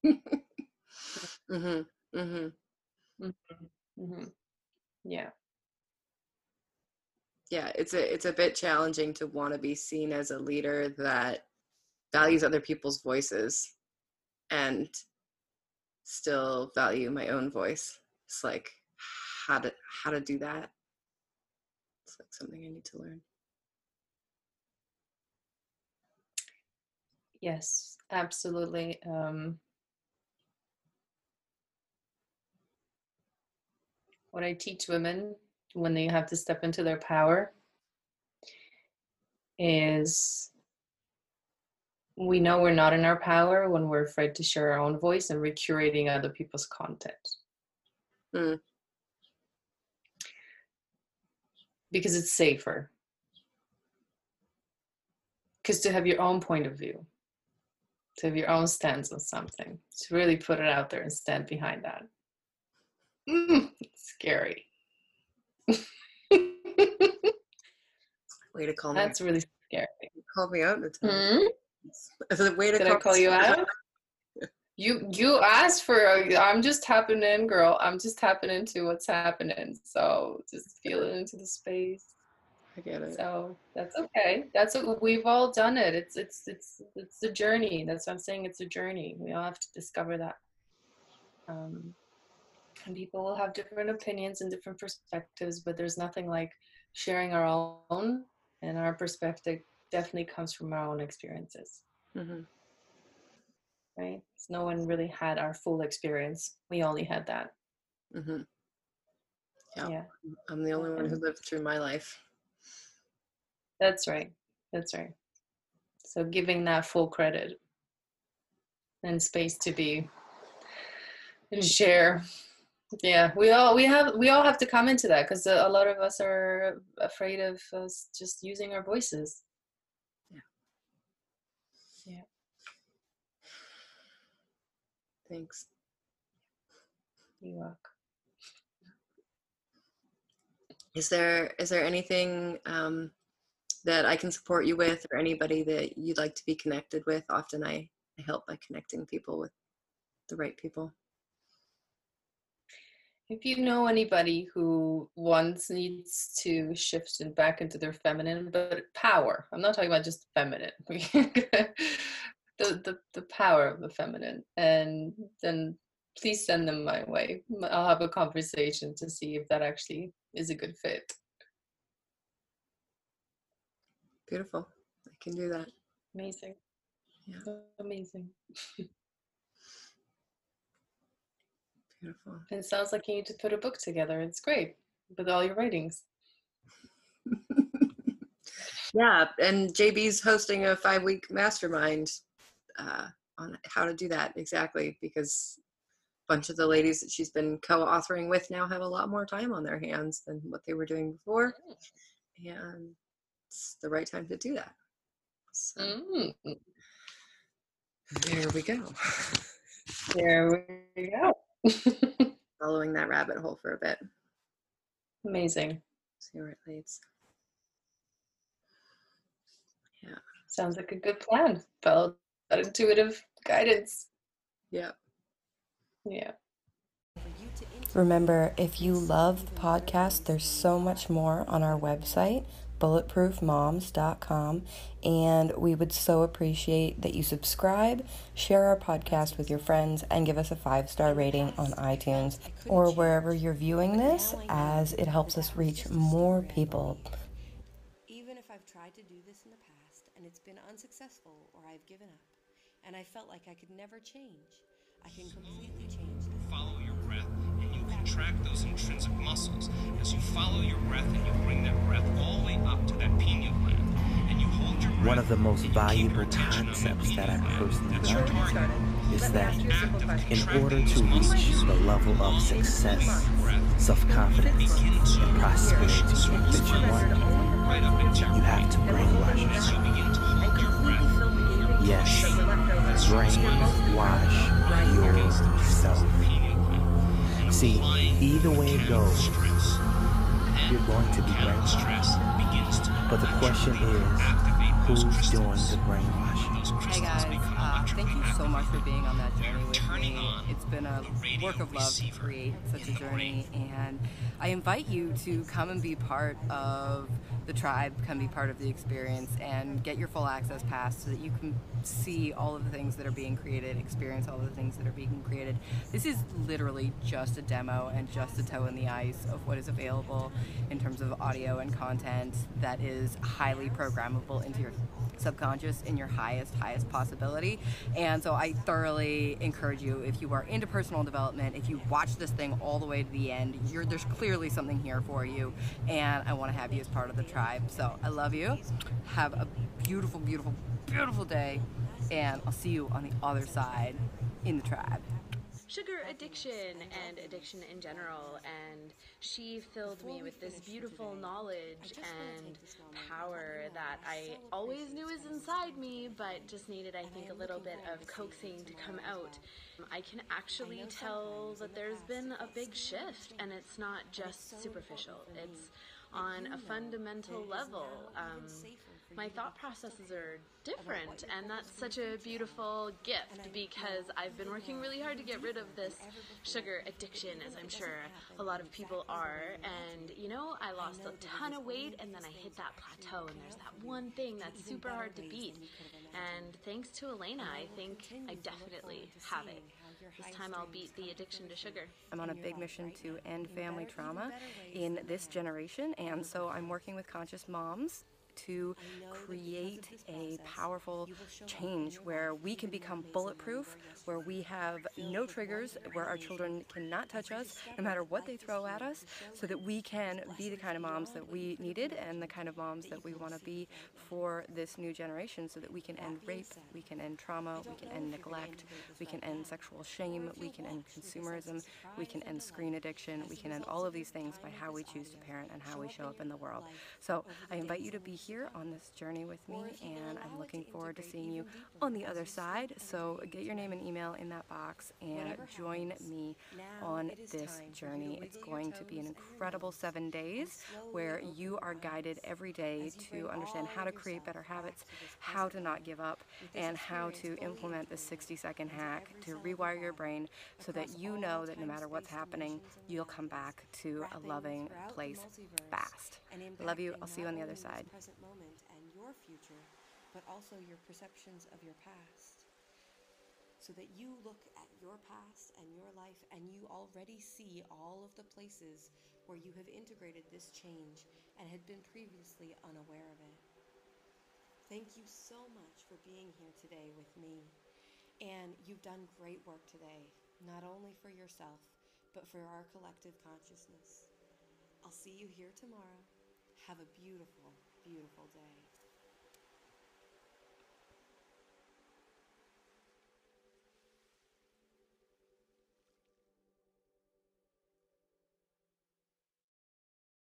mhm. Mhm. Mhm. Mhm. Yeah. Yeah, it's a it's a bit challenging to want to be seen as a leader that values other people's voices and still value my own voice. It's like how to how to do that like something I need to learn. Yes, absolutely. Um, what I teach women when they have to step into their power is we know we're not in our power when we're afraid to share our own voice and we're curating other people's content. Mm. Because it's safer. Because to have your own point of view, to have your own stance on something, to really put it out there and stand behind that. Mm, scary. way to call me. That's really scary. Call me out. Mm-hmm. A way to Did call, I call you out? You you asked for i'm just tapping in girl. I'm just tapping into what's happening. So just feel it into the space. I get it. So that's okay. That's what we've all done it. It's it's it's it's a journey. That's what i'm saying. It's a journey. We all have to discover that. Um, and people will have different opinions and different perspectives but there's nothing like sharing our own. And our perspective definitely comes from our own experiences. Mm-hmm right? So no one really had our full experience. We only had that. Mm-hmm. Yeah. yeah. I'm the only one who lived through my life. That's right. That's right. So giving that full credit and space to be and share. Yeah, we all we have we all have to come into that because a, a lot of us are afraid of us just using our voices. Yeah. Yeah. Thanks. You're welcome. Is there is there anything um, that I can support you with, or anybody that you'd like to be connected with? Often I, I help by connecting people with the right people. If you know anybody who once needs to shift and back into their feminine, but power, I'm not talking about just feminine. the, the, the power of the feminine and then please send them my way i'll have a conversation to see if that actually is a good fit beautiful i can do that amazing Yeah. Amazing. Beautiful. And it sounds like you need to put a book together. It's great with all your writings. yeah, and JB's hosting a five week mastermind uh, on how to do that exactly because a bunch of the ladies that she's been co authoring with now have a lot more time on their hands than what they were doing before. And it's the right time to do that. So Mm, there we go. there we go. Following that rabbit hole for a bit. Amazing. See where it leads. Yeah. Sounds like a good plan. Follow that intuitive guidance. Yeah. Yeah. Remember, if you love the podcast, there's so much more on our website, bulletproofmoms.com. And we would so appreciate that you subscribe, share our podcast with your friends, and give us a five star rating on iTunes or wherever you're viewing this, as it helps us reach more people. Even if I've tried to do this in the past and it's been unsuccessful or I've given up and I felt like I could never change, I can completely change this. follow your breath and you contract those intrinsic muscles. As you follow your breath and you bring that breath all the way up to that pineal gland and you hold your breath One of the most and you keep your valuable attention on concepts that I personally That's learned target. is that ask you a simple question. in order to reach the level of success, self-confidence, and prosperity that you spread want, right up into your you have to brainwash as you yourself. to hold your Yes, brainwash yourself. See, either way it goes, you're going to be brainwashed. But the question is, who's doing the brainwashing? Thank you so much for being on that journey with me. It's been a work of love to create such a journey, and I invite you to come and be part of the tribe, come be part of the experience, and get your full access pass so that you can see all of the things that are being created, experience all of the things that are being created. This is literally just a demo and just a toe in the ice of what is available in terms of audio and content that is highly programmable into your subconscious in your highest highest possibility. And so i thoroughly encourage you if you are into personal development if you watch this thing all the way to the end there's clearly something here for you. And i want to have you as part of the tribe. So i love you. Have a beautiful beautiful beautiful day. And i'll see you on the other side in the tribe sugar addiction and addiction in general and she filled me with this beautiful knowledge and power that I always knew was inside me but just needed I think a little bit of coaxing to come out. I can actually tell that there's been a big shift and it's not just superficial. It's on a fundamental level. Um, my thought processes are different, and that's such a beautiful gift because I've been working really hard to get rid of this sugar addiction, as I'm sure a lot of people are. And you know, I lost a ton of weight, and then I hit that plateau, and there's that one thing that's super hard to beat. And thanks to Elena, I think I definitely have it. This time I'll beat the addiction to sugar. I'm on a big mission to end family trauma in this generation, and so I'm working with conscious moms to create a powerful change where we can become bulletproof, where we have no triggers, where our children cannot touch us no matter what they throw at us, so that we can be the kind of moms that we needed and the kind of moms that we want to be for this new generation, so that we can end rape, we can end trauma, we can end neglect, we can end sexual shame, we can end consumerism, we can end screen addiction, we can end all of these things by how we choose to parent and how we show up in the world. So I invite you to be here on this journey with me, and I'm looking forward to seeing you on the other side. So get your name and email in that box and join me on this journey. It's going to be an incredible seven days where you are guided every day to understand how to create better habits, how to not give up, and how to implement the 60 second hack to rewire your brain so that you know that no matter what's happening, you'll come back to a loving place fast. I love you. I'll see you on the other side. Present moment and your future, but also your perceptions of your past. So that you look at your past and your life and you already see all of the places where you have integrated this change and had been previously unaware of it. Thank you so much for being here today with me. And you've done great work today, not only for yourself, but for our collective consciousness. I'll see you here tomorrow. Have a beautiful, beautiful day.